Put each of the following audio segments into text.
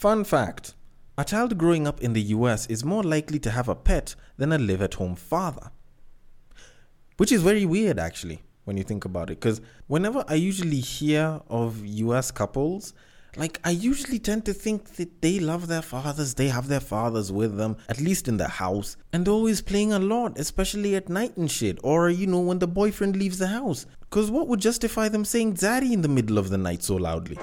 Fun fact a child growing up in the US is more likely to have a pet than a live at home father. Which is very weird, actually, when you think about it. Because whenever I usually hear of US couples, like I usually tend to think that they love their fathers, they have their fathers with them, at least in the house, and always playing a lot, especially at night and shit, or you know, when the boyfriend leaves the house. Cause what would justify them saying daddy in the middle of the night so loudly?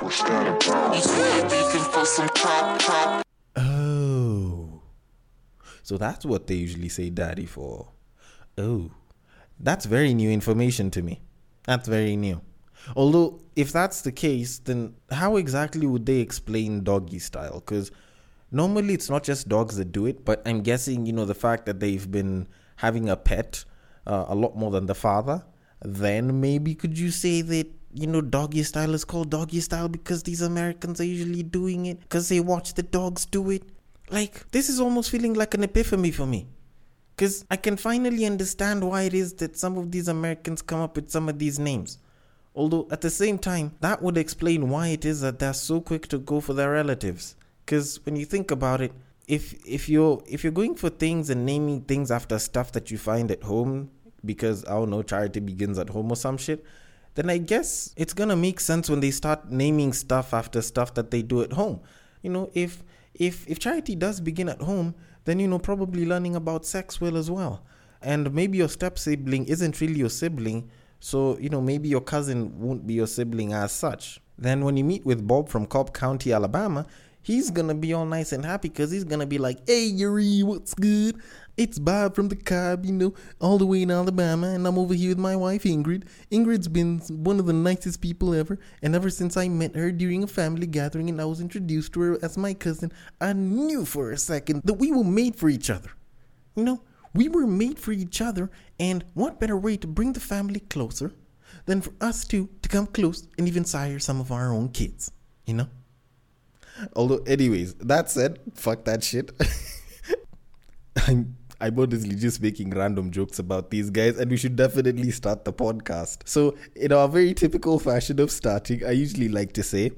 Oh. So that's what they usually say daddy for. Oh. That's very new information to me. That's very new. Although, if that's the case, then how exactly would they explain doggy style? Because normally it's not just dogs that do it, but I'm guessing, you know, the fact that they've been having a pet uh, a lot more than the father, then maybe could you say that, you know, doggy style is called doggy style because these Americans are usually doing it because they watch the dogs do it? Like, this is almost feeling like an epiphany for me. Because I can finally understand why it is that some of these Americans come up with some of these names. Although at the same time, that would explain why it is that they're so quick to go for their relatives. Because when you think about it, if if you're if you're going for things and naming things after stuff that you find at home, because I don't know, charity begins at home or some shit, then I guess it's gonna make sense when they start naming stuff after stuff that they do at home. You know, if if if charity does begin at home, then you know probably learning about sex will as well. And maybe your step sibling isn't really your sibling, so, you know, maybe your cousin won't be your sibling as such. Then when you meet with Bob from Cobb County, Alabama, he's gonna be all nice and happy because he's gonna be like, Hey Yuri, what's good? It's Bob from the Cobb, you know, all the way in Alabama, and I'm over here with my wife Ingrid. Ingrid's been one of the nicest people ever, and ever since I met her during a family gathering and I was introduced to her as my cousin, I knew for a second that we were made for each other. You know, we were made for each other, and what better way to bring the family closer than for us two to come close and even sire some of our own kids, you know? Although, anyways, that said, fuck that shit. I'm I'm honestly just making random jokes about these guys, and we should definitely start the podcast. So, in our very typical fashion of starting, I usually like to say,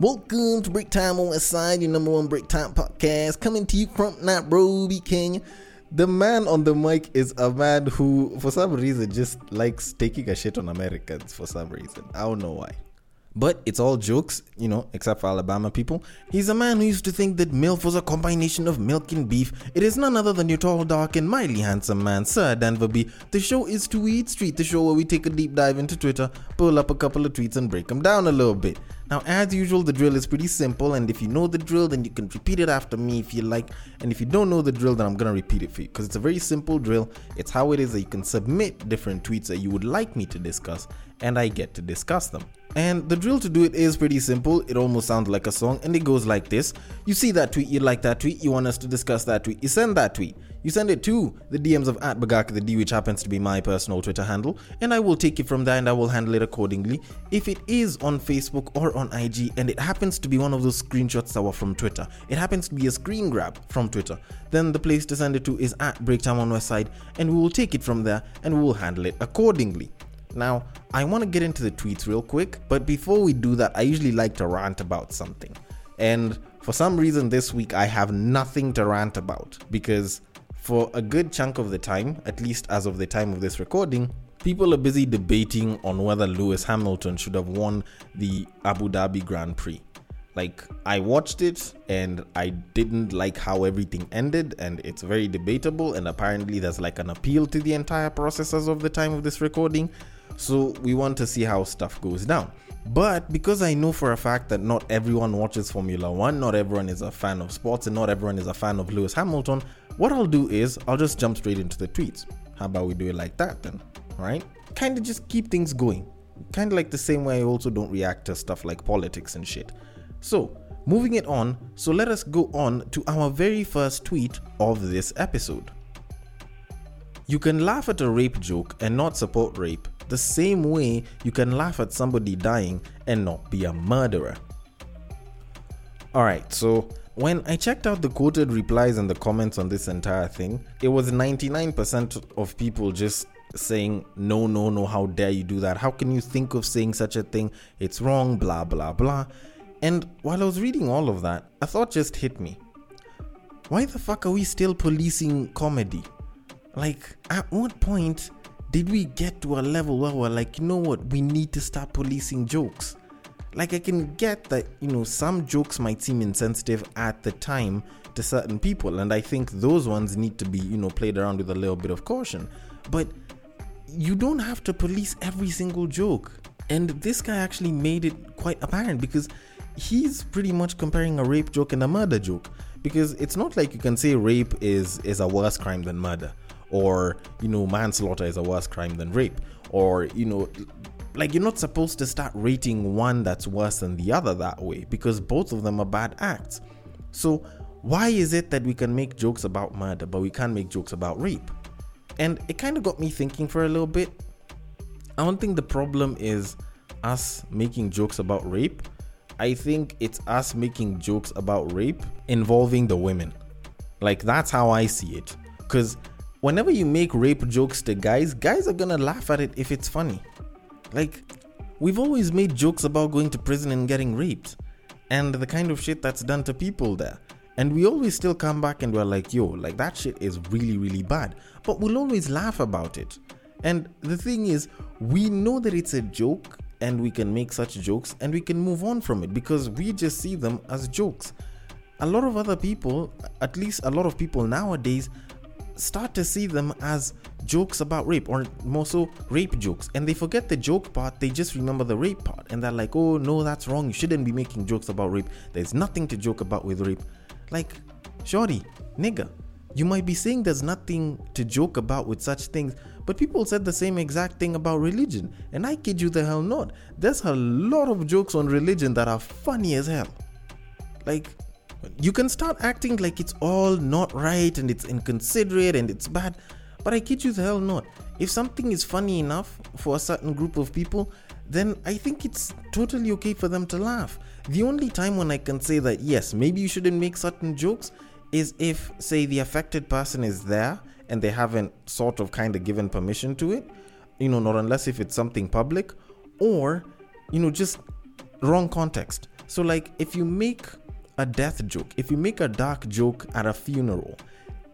Welcome to Break Time on West Side, your number one break time podcast, coming to you from Nairobi, Kenya the man on the mic is a man who, for some reason, just likes taking a shit on Americans for some reason. I don't know why. But it's all jokes, you know, except for Alabama people. He's a man who used to think that MILF was a combination of milk and beef. It is none other than your tall, dark, and mildly handsome man, Sir Denver B. The show is Tweet Street, the show where we take a deep dive into Twitter, pull up a couple of tweets, and break them down a little bit. Now, as usual, the drill is pretty simple, and if you know the drill, then you can repeat it after me if you like. And if you don't know the drill, then I'm gonna repeat it for you because it's a very simple drill. It's how it is that you can submit different tweets that you would like me to discuss, and I get to discuss them. And the drill to do it is pretty simple. It almost sounds like a song, and it goes like this You see that tweet, you like that tweet, you want us to discuss that tweet, you send that tweet. You send it to the DMs of at Bagaka the D, which happens to be my personal Twitter handle, and I will take it from there and I will handle it accordingly. If it is on Facebook or on IG and it happens to be one of those screenshots that were from Twitter, it happens to be a screen grab from Twitter, then the place to send it to is at Breaktime on Westside, and we will take it from there and we will handle it accordingly. Now, I want to get into the tweets real quick, but before we do that, I usually like to rant about something. And for some reason this week, I have nothing to rant about because for a good chunk of the time, at least as of the time of this recording, people are busy debating on whether Lewis Hamilton should have won the Abu Dhabi Grand Prix. Like, I watched it and I didn't like how everything ended, and it's very debatable. And apparently, there's like an appeal to the entire process as of the time of this recording. So, we want to see how stuff goes down. But because I know for a fact that not everyone watches Formula One, not everyone is a fan of sports, and not everyone is a fan of Lewis Hamilton, what I'll do is I'll just jump straight into the tweets. How about we do it like that then? Right? Kind of just keep things going. Kind of like the same way I also don't react to stuff like politics and shit. So, moving it on, so let us go on to our very first tweet of this episode. You can laugh at a rape joke and not support rape, the same way you can laugh at somebody dying and not be a murderer. Alright, so when I checked out the quoted replies and the comments on this entire thing, it was 99% of people just saying, No, no, no, how dare you do that? How can you think of saying such a thing? It's wrong, blah, blah, blah. And while I was reading all of that, a thought just hit me. Why the fuck are we still policing comedy? Like, at what point did we get to a level where we're like, you know what, we need to start policing jokes? Like, I can get that, you know, some jokes might seem insensitive at the time to certain people, and I think those ones need to be, you know, played around with a little bit of caution. But you don't have to police every single joke. And this guy actually made it quite apparent because he's pretty much comparing a rape joke and a murder joke. Because it's not like you can say rape is is a worse crime than murder, or you know manslaughter is a worse crime than rape, or you know like you're not supposed to start rating one that's worse than the other that way because both of them are bad acts. So why is it that we can make jokes about murder but we can't make jokes about rape? And it kind of got me thinking for a little bit. I don't think the problem is us making jokes about rape. I think it's us making jokes about rape involving the women. Like, that's how I see it. Because whenever you make rape jokes to guys, guys are gonna laugh at it if it's funny. Like, we've always made jokes about going to prison and getting raped and the kind of shit that's done to people there. And we always still come back and we're like, yo, like that shit is really, really bad. But we'll always laugh about it. And the thing is, we know that it's a joke and we can make such jokes and we can move on from it because we just see them as jokes. A lot of other people, at least a lot of people nowadays, start to see them as jokes about rape or more so rape jokes. And they forget the joke part they just remember the rape part. And they're like oh no that's wrong. You shouldn't be making jokes about rape. There's nothing to joke about with rape. Like, shorty, nigga, you might be saying there's nothing to joke about with such things, but people said the same exact thing about religion, and I kid you the hell not. There's a lot of jokes on religion that are funny as hell. Like, you can start acting like it's all not right and it's inconsiderate and it's bad, but I kid you the hell not. If something is funny enough for a certain group of people, then I think it's totally okay for them to laugh. The only time when I can say that, yes, maybe you shouldn't make certain jokes is if, say, the affected person is there and they haven't sort of kind of given permission to it, you know, not unless if it's something public or, you know, just wrong context. So, like, if you make a death joke, if you make a dark joke at a funeral,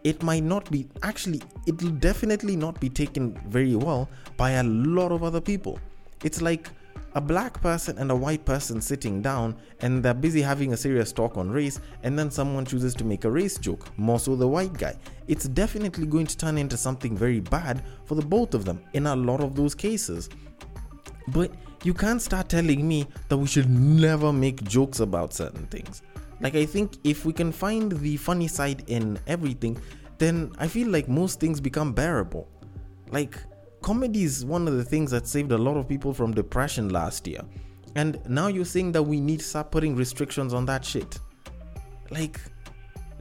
it might not be actually, it'll definitely not be taken very well by a lot of other people. It's like a black person and a white person sitting down and they're busy having a serious talk on race, and then someone chooses to make a race joke, more so the white guy. It's definitely going to turn into something very bad for the both of them in a lot of those cases. But you can't start telling me that we should never make jokes about certain things. Like, I think if we can find the funny side in everything, then I feel like most things become bearable. Like, comedy is one of the things that saved a lot of people from depression last year. And now you're saying that we need to start putting restrictions on that shit. Like,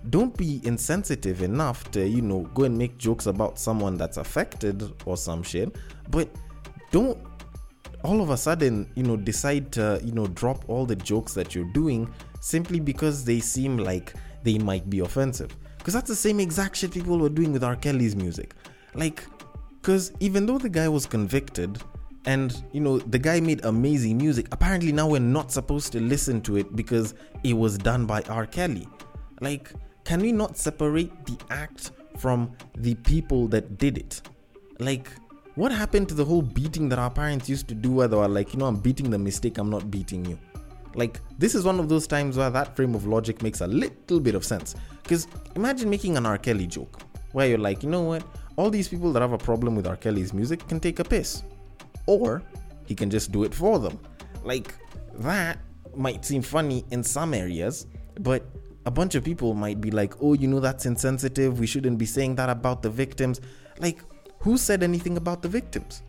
don't be insensitive enough to, you know, go and make jokes about someone that's affected or some shit. But don't all of a sudden, you know, decide to, you know, drop all the jokes that you're doing simply because they seem like they might be offensive. Because that's the same exact shit people were doing with R. Kelly's music. Like, because even though the guy was convicted, and you know, the guy made amazing music, apparently now we're not supposed to listen to it because it was done by R. Kelly. Like, can we not separate the act from the people that did it? Like, what happened to the whole beating that our parents used to do where they were like, you know, I'm beating the mistake, I'm not beating you? Like, this is one of those times where that frame of logic makes a little bit of sense. Because imagine making an R. Kelly joke where you're like, you know what? all these people that have a problem with R. Kelly's music can take a piss. Or he can just do it for them. Like, that might seem funny in some areas, but a bunch of people might be like, oh, you know, that's insensitive. We shouldn't be saying that about the victims. Like, who said anything about the victims?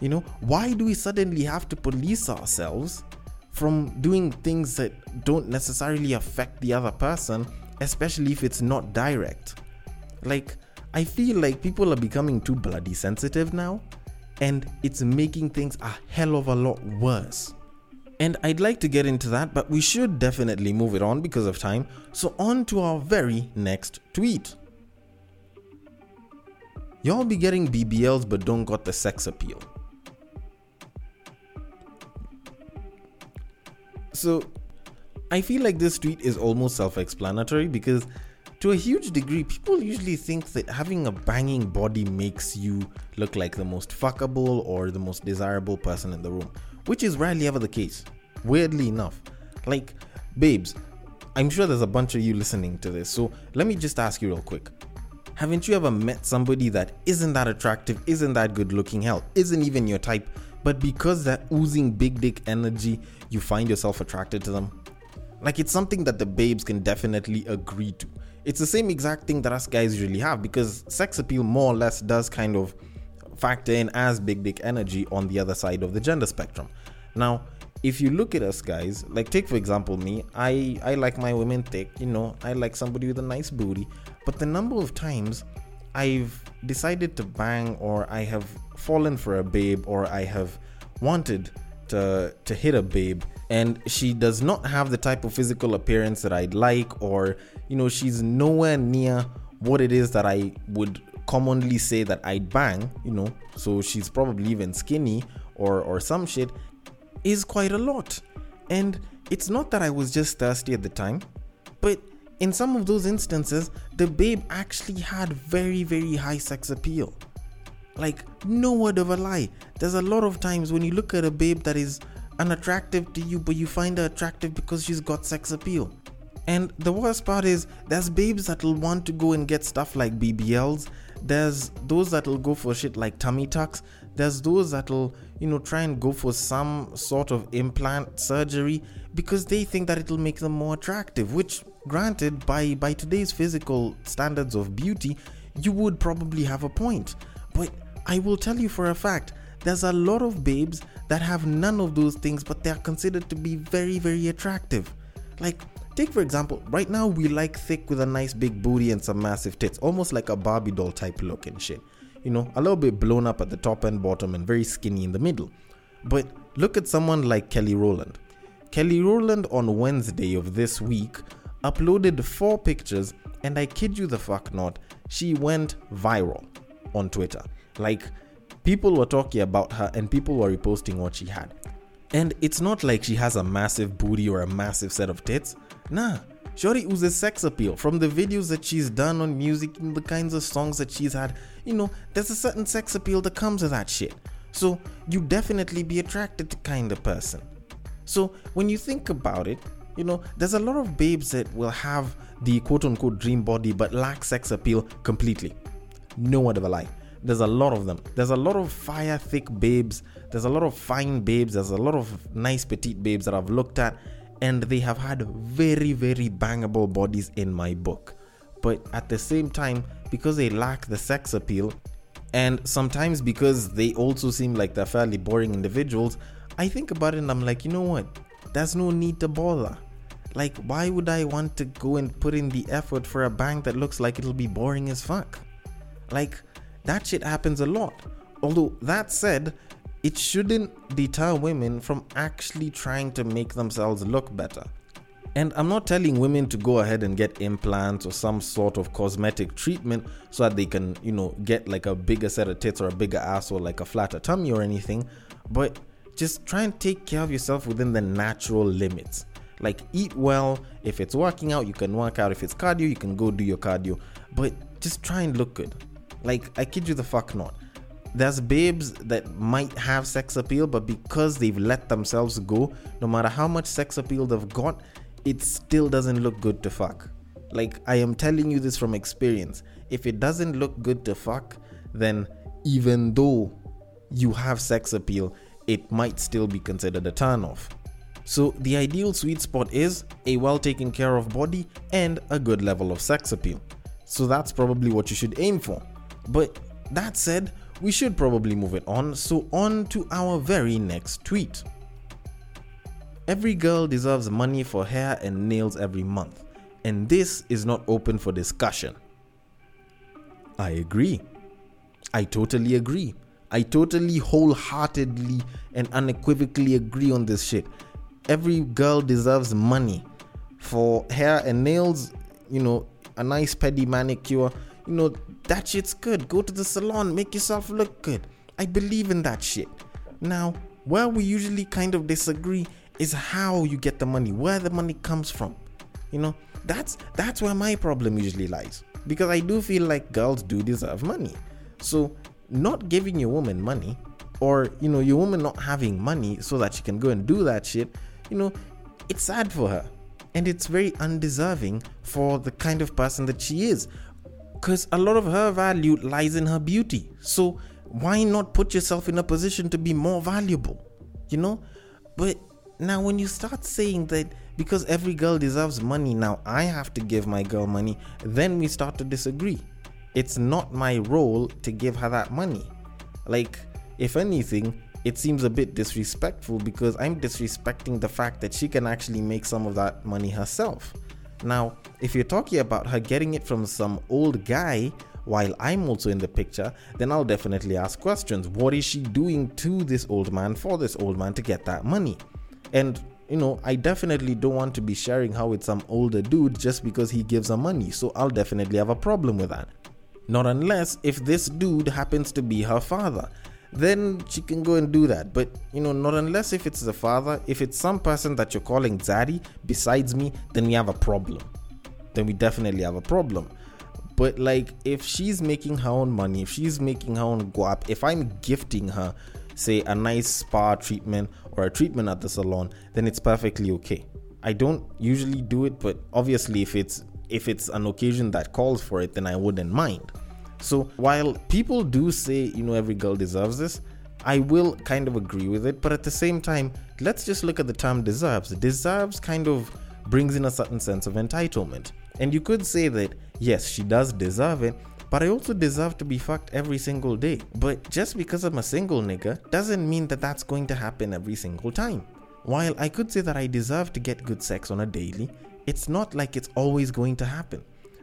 You know, why do we suddenly have to police ourselves from doing things that don't necessarily affect the other person, especially if it's not direct? Like, I feel like people are becoming too bloody sensitive now, and it's making things a hell of a lot worse. And I'd like to get into that, but we should definitely move it on because of time. So, on to our very next tweet. Y'all be getting BBLs but don't got the sex appeal. So, I feel like this tweet is almost self explanatory because, to a huge degree, people usually think that having a banging body makes you look like the most fuckable or the most desirable person in the room, which is rarely ever the case. Weirdly enough. Like, babes, I'm sure there's a bunch of you listening to this, so let me just ask you real quick. Haven't you ever met somebody that isn't that attractive, isn't that good looking, hell, isn't even your type, but because that oozing big dick energy, you find yourself attracted to them? Like it's something that the babes can definitely agree to. It's the same exact thing that us guys usually have because sex appeal more or less does kind of factor in as big dick energy on the other side of the gender spectrum. Now, if you look at us guys, like take for example me, I I like my women thick, you know, I like somebody with a nice booty, but the number of times I've decided to bang or I have fallen for a babe or I have wanted to to hit a babe and she does not have the type of physical appearance that I'd like, or you know, she's nowhere near what it is that I would commonly say that I'd bang, you know, so she's probably even skinny or or some shit, is quite a lot. And it's not that I was just thirsty at the time, but in some of those instances, the babe actually had very, very high sex appeal. Like, no word of a lie. There's a lot of times when you look at a babe that is unattractive to you, but you find her attractive because she's got sex appeal. And the worst part is, there's babes that'll want to go and get stuff like BBLs. There's those that'll go for shit like tummy tucks. There's those that'll, you know, try and go for some sort of implant surgery because they think that it'll make them more attractive. Which, granted, by by today's physical standards of beauty, you would probably have a point. But I will tell you for a fact, there's a lot of babes that have none of those things, but they're considered to be very, very attractive. Like, take for example, right now we like thick with a nice big booty and some massive tits, almost like a Barbie doll type look and shit. You know, a little bit blown up at the top and bottom and very skinny in the middle. But look at someone like Kelly Rowland. Kelly Rowland on Wednesday of this week uploaded four pictures, and I kid you the fuck not, she went viral on Twitter. Like, people were talking about her and people were reposting what she had. And it's not like she has a massive booty or a massive set of tits. Nah, Shorty oozes sex appeal from the videos that she's done on music and the kinds of songs that she's had. You know, there's a certain sex appeal that comes with that shit. So you definitely be attracted to kind of person. So when you think about it, you know, there's a lot of babes that will have the quote unquote dream body but lack sex appeal completely. No word of a lie. There's a lot of them. There's a lot of fire thick babes. There's a lot of fine babes. There's a lot of nice petite babes that I've looked at, and they have had very, very bangable bodies in my book. But at the same time, because they lack the sex appeal, and sometimes because they also seem like they're fairly boring individuals, I think about it and I'm like, you know what? There's no need to bother. Like, why would I want to go and put in the effort for a bank that looks like it'll be boring as fuck? Like, that shit happens a lot. Although, that said, it shouldn't deter women from actually trying to make themselves look better. And I'm not telling women to go ahead and get implants or some sort of cosmetic treatment so that they can, you know, get like a bigger set of tits or a bigger ass or like a flatter tummy or anything. But just try and take care of yourself within the natural limits. Like eat well. If it's working out, you can work out. If it's cardio, you can go do your cardio. But just try and look good. Like, I kid you the fuck not. There's babes that might have sex appeal, but because they've let themselves go, no matter how much sex appeal they've got, it still doesn't look good to fuck. Like, I am telling you this from experience. If it doesn't look good to fuck, then even though you have sex appeal, it might still be considered a turn off. So, the ideal sweet spot is a well taken care of body and a good level of sex appeal. So, that's probably what you should aim for. But that said, we should probably move it on, so on to our very next tweet. Every girl deserves money for hair and nails every month, and this is not open for discussion. I agree. I totally agree. I totally wholeheartedly and unequivocally agree on this shit. Every girl deserves money for hair and nails, you know, a nice pedi manicure, you know, that shit's good. Go to the salon, make yourself look good. I believe in that shit. Now, where we usually kind of disagree is how you get the money, where the money comes from. You know, that's that's where my problem usually lies. Because I do feel like girls do deserve money. So not giving your woman money or you know your woman not having money so that she can go and do that shit you know it's sad for her. And it's very undeserving for the kind of person that she is. Because a lot of her value lies in her beauty. So why not put yourself in a position to be more valuable you know? But now when you start saying that because every girl deserves money now i have to give my girl money then we start to disagree. It's not my role to give her that money. Like, if anything, it seems a bit disrespectful because I'm disrespecting the fact that she can actually make some of that money herself. Now, if you're talking about her getting it from some old guy while I'm also in the picture, then I'll definitely ask questions. What is she doing to this old man for this old man to get that money? And you know, I definitely don't want to be sharing how with some older dude just because he gives her money. So I'll definitely have a problem with that. Not unless if this dude happens to be her father. Then she can go and do that. But you know, not unless if it's the father, if it's some person that you're calling daddy besides me, then we have a problem. Then we definitely have a problem. But like if she's making her own money, if she's making her own guap, if I'm gifting her, say, a nice spa treatment or a treatment at the salon, then it's perfectly okay. I don't usually do it, but obviously if it's if it's an occasion that calls for it, then I wouldn't mind. So while people do say, you know, every girl deserves this, I will kind of agree with it, but at the same time, let's just look at the term deserves. Deserves kind of brings in a certain sense of entitlement. And you could say that, yes, she does deserve it, but I also deserve to be fucked every single day. But just because I'm a single nigga doesn't mean that that's going to happen every single time. While I could say that I deserve to get good sex on a daily, it's not like it's always going to happen.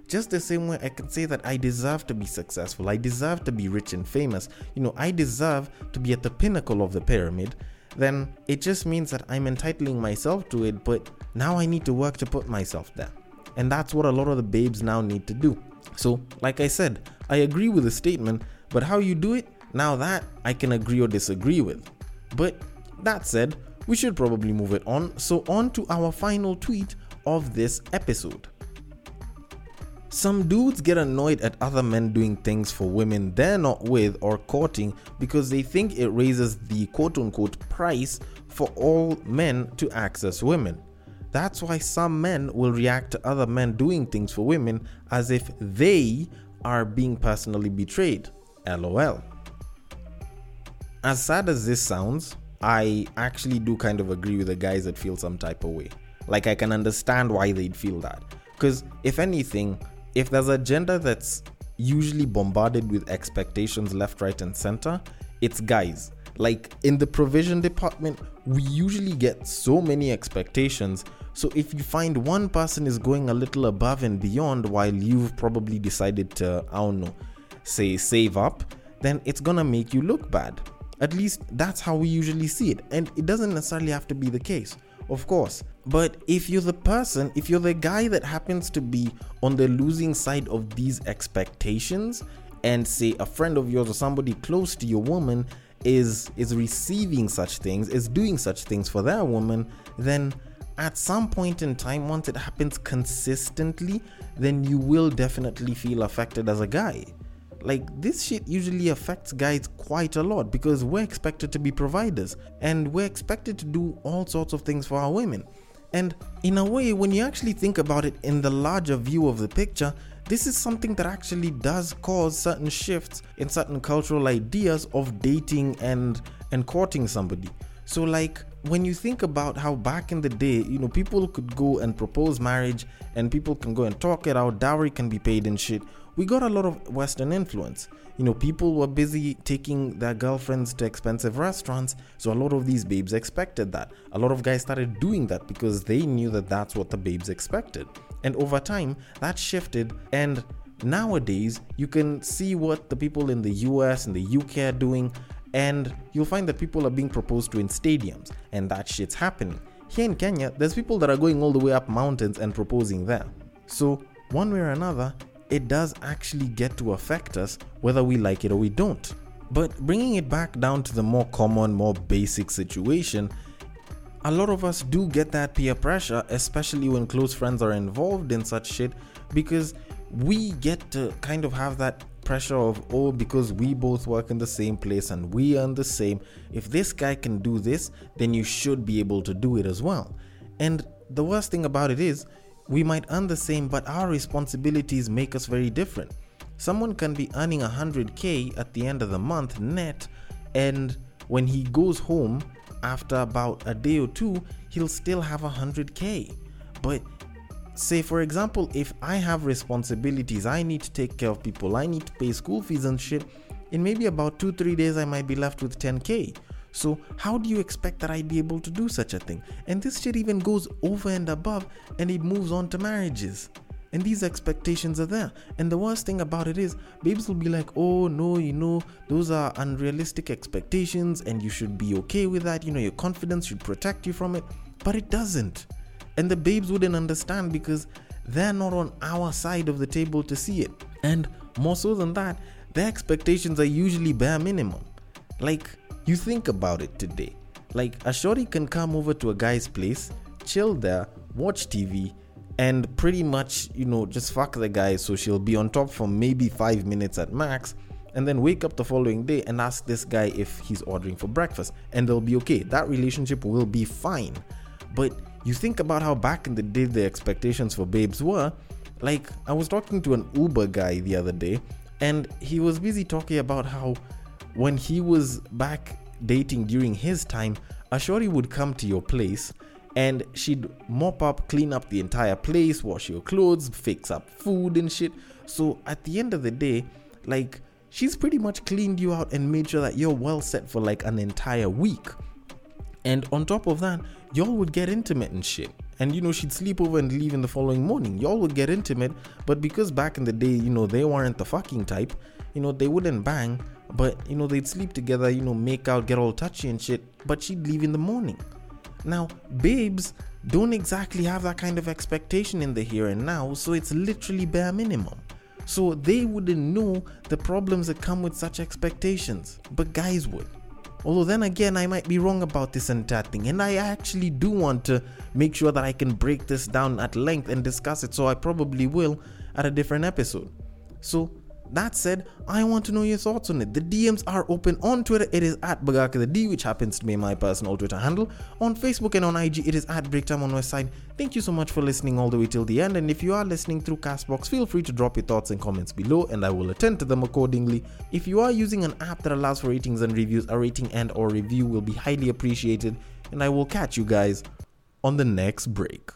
Just the same way I can say that I deserve to be successful, I deserve to be rich and famous, you know, I deserve to be at the pinnacle of the pyramid, then it just means that I'm entitling myself to it, but now I need to work to put myself there. And that's what a lot of the babes now need to do. So, like I said, I agree with the statement, but how you do it, now that I can agree or disagree with. But that said, we should probably move it on. So, on to our final tweet of this episode. Some dudes get annoyed at other men doing things for women they're not with or courting because they think it raises the quote unquote price for all men to access women. That's why some men will react to other men doing things for women as if they are being personally betrayed. LOL. As sad as this sounds, I actually do kind of agree with the guys that feel some type of way. Like I can understand why they'd feel that. Because if anything, if there's a gender that's usually bombarded with expectations left, right, and center, it's guys. Like in the provision department, we usually get so many expectations. So if you find one person is going a little above and beyond while you've probably decided to, I don't know, say save up, then it's gonna make you look bad. At least that's how we usually see it. And it doesn't necessarily have to be the case of course. But if you're the person, if you're the guy that happens to be on the losing side of these expectations, and say a friend of yours or somebody close to your woman is is receiving such things, is doing such things for their woman, then at some point in time, once it happens consistently, then you will definitely feel affected as a guy like this shit usually affects guys quite a lot because we're expected to be providers and we're expected to do all sorts of things for our women. And in a way, when you actually think about it in the larger view of the picture, this is something that actually does cause certain shifts in certain cultural ideas of dating and and courting somebody. So like when you think about how back in the day, you know, people could go and propose marriage and people can go and talk it out, dowry can be paid and shit we got a lot of Western influence. You know, people were busy taking their girlfriends to expensive restaurants, so a lot of these babes expected that. A lot of guys started doing that because they knew that that's what the babes expected. And over time, that shifted, and nowadays, you can see what the people in the US and the UK are doing, and you'll find that people are being proposed to in stadiums, and that shit's happening. Here in Kenya, there's people that are going all the way up mountains and proposing there. So, one way or another, it does actually get to affect us whether we like it or we don't. But bringing it back down to the more common, more basic situation, a lot of us do get that peer pressure, especially when close friends are involved in such shit, because we get to kind of have that pressure of, oh, because we both work in the same place and we earn the same, if this guy can do this, then you should be able to do it as well. And the worst thing about it is, we might earn the same, but our responsibilities make us very different. Someone can be earning 100k at the end of the month net, and when he goes home after about a day or two, he'll still have 100k. But say for example if i have responsibilities i need to take care of people i need to pay school fees and shit in maybe about 2 3 days i might be left with 10k so how do you expect that i'd be able to do such a thing? And this shit even goes over and above and it moves on to marriages. And these expectations are there. And the worst thing about it is babes will be like oh no you know those are unrealistic expectations and you should be okay with that. You know your confidence should protect you from it. But it doesn't. And the babes wouldn't understand because they're not on our side of the table to see it. And more so than that, their expectations are usually bare minimum. Like, you think about it today. Like, a shorty can come over to a guy's place, chill there, watch TV, and pretty much, you know, just fuck the guy so she'll be on top for maybe five minutes at max, and then wake up the following day and ask this guy if he's ordering for breakfast, and they'll be okay. That relationship will be fine. But you think about how back in the day the expectations for babes were. Like, I was talking to an Uber guy the other day, and he was busy talking about how when he was back dating during his time, a shorty would come to your place and she'd mop up, clean up the entire place, wash your clothes, fix up food and shit. So at the end of the day, like, she's pretty much cleaned you out and made sure that you're well set for like an entire week. And on top of that, y'all would get intimate and shit. And you know, she'd sleep over and leave in the following morning. Y'all would get intimate, but because back in the day, you know, they weren't the fucking type, you know, they wouldn't bang, but you know, they'd sleep together, you know, make out, get all touchy and shit, but she'd leave in the morning. Now, babes don't exactly have that kind of expectation in the here and now, so it's literally bare minimum. So they wouldn't know the problems that come with such expectations, but guys would. Although then again, I might be wrong about this entire thing, and I actually do want to make sure that I can break this down at length and discuss it, so I probably will at a different episode. So that said, I want to know your thoughts on it. The DMs are open on Twitter. It is at Bagaka the D, which happens to be my personal Twitter handle. On Facebook and on IG, it is at Breaktime on Westside. Thank you so much for listening all the way till the end. And if you are listening through Castbox, feel free to drop your thoughts and comments below, and I will attend to them accordingly. If you are using an app that allows for ratings and reviews, a rating and or review will be highly appreciated. And I will catch you guys on the next break.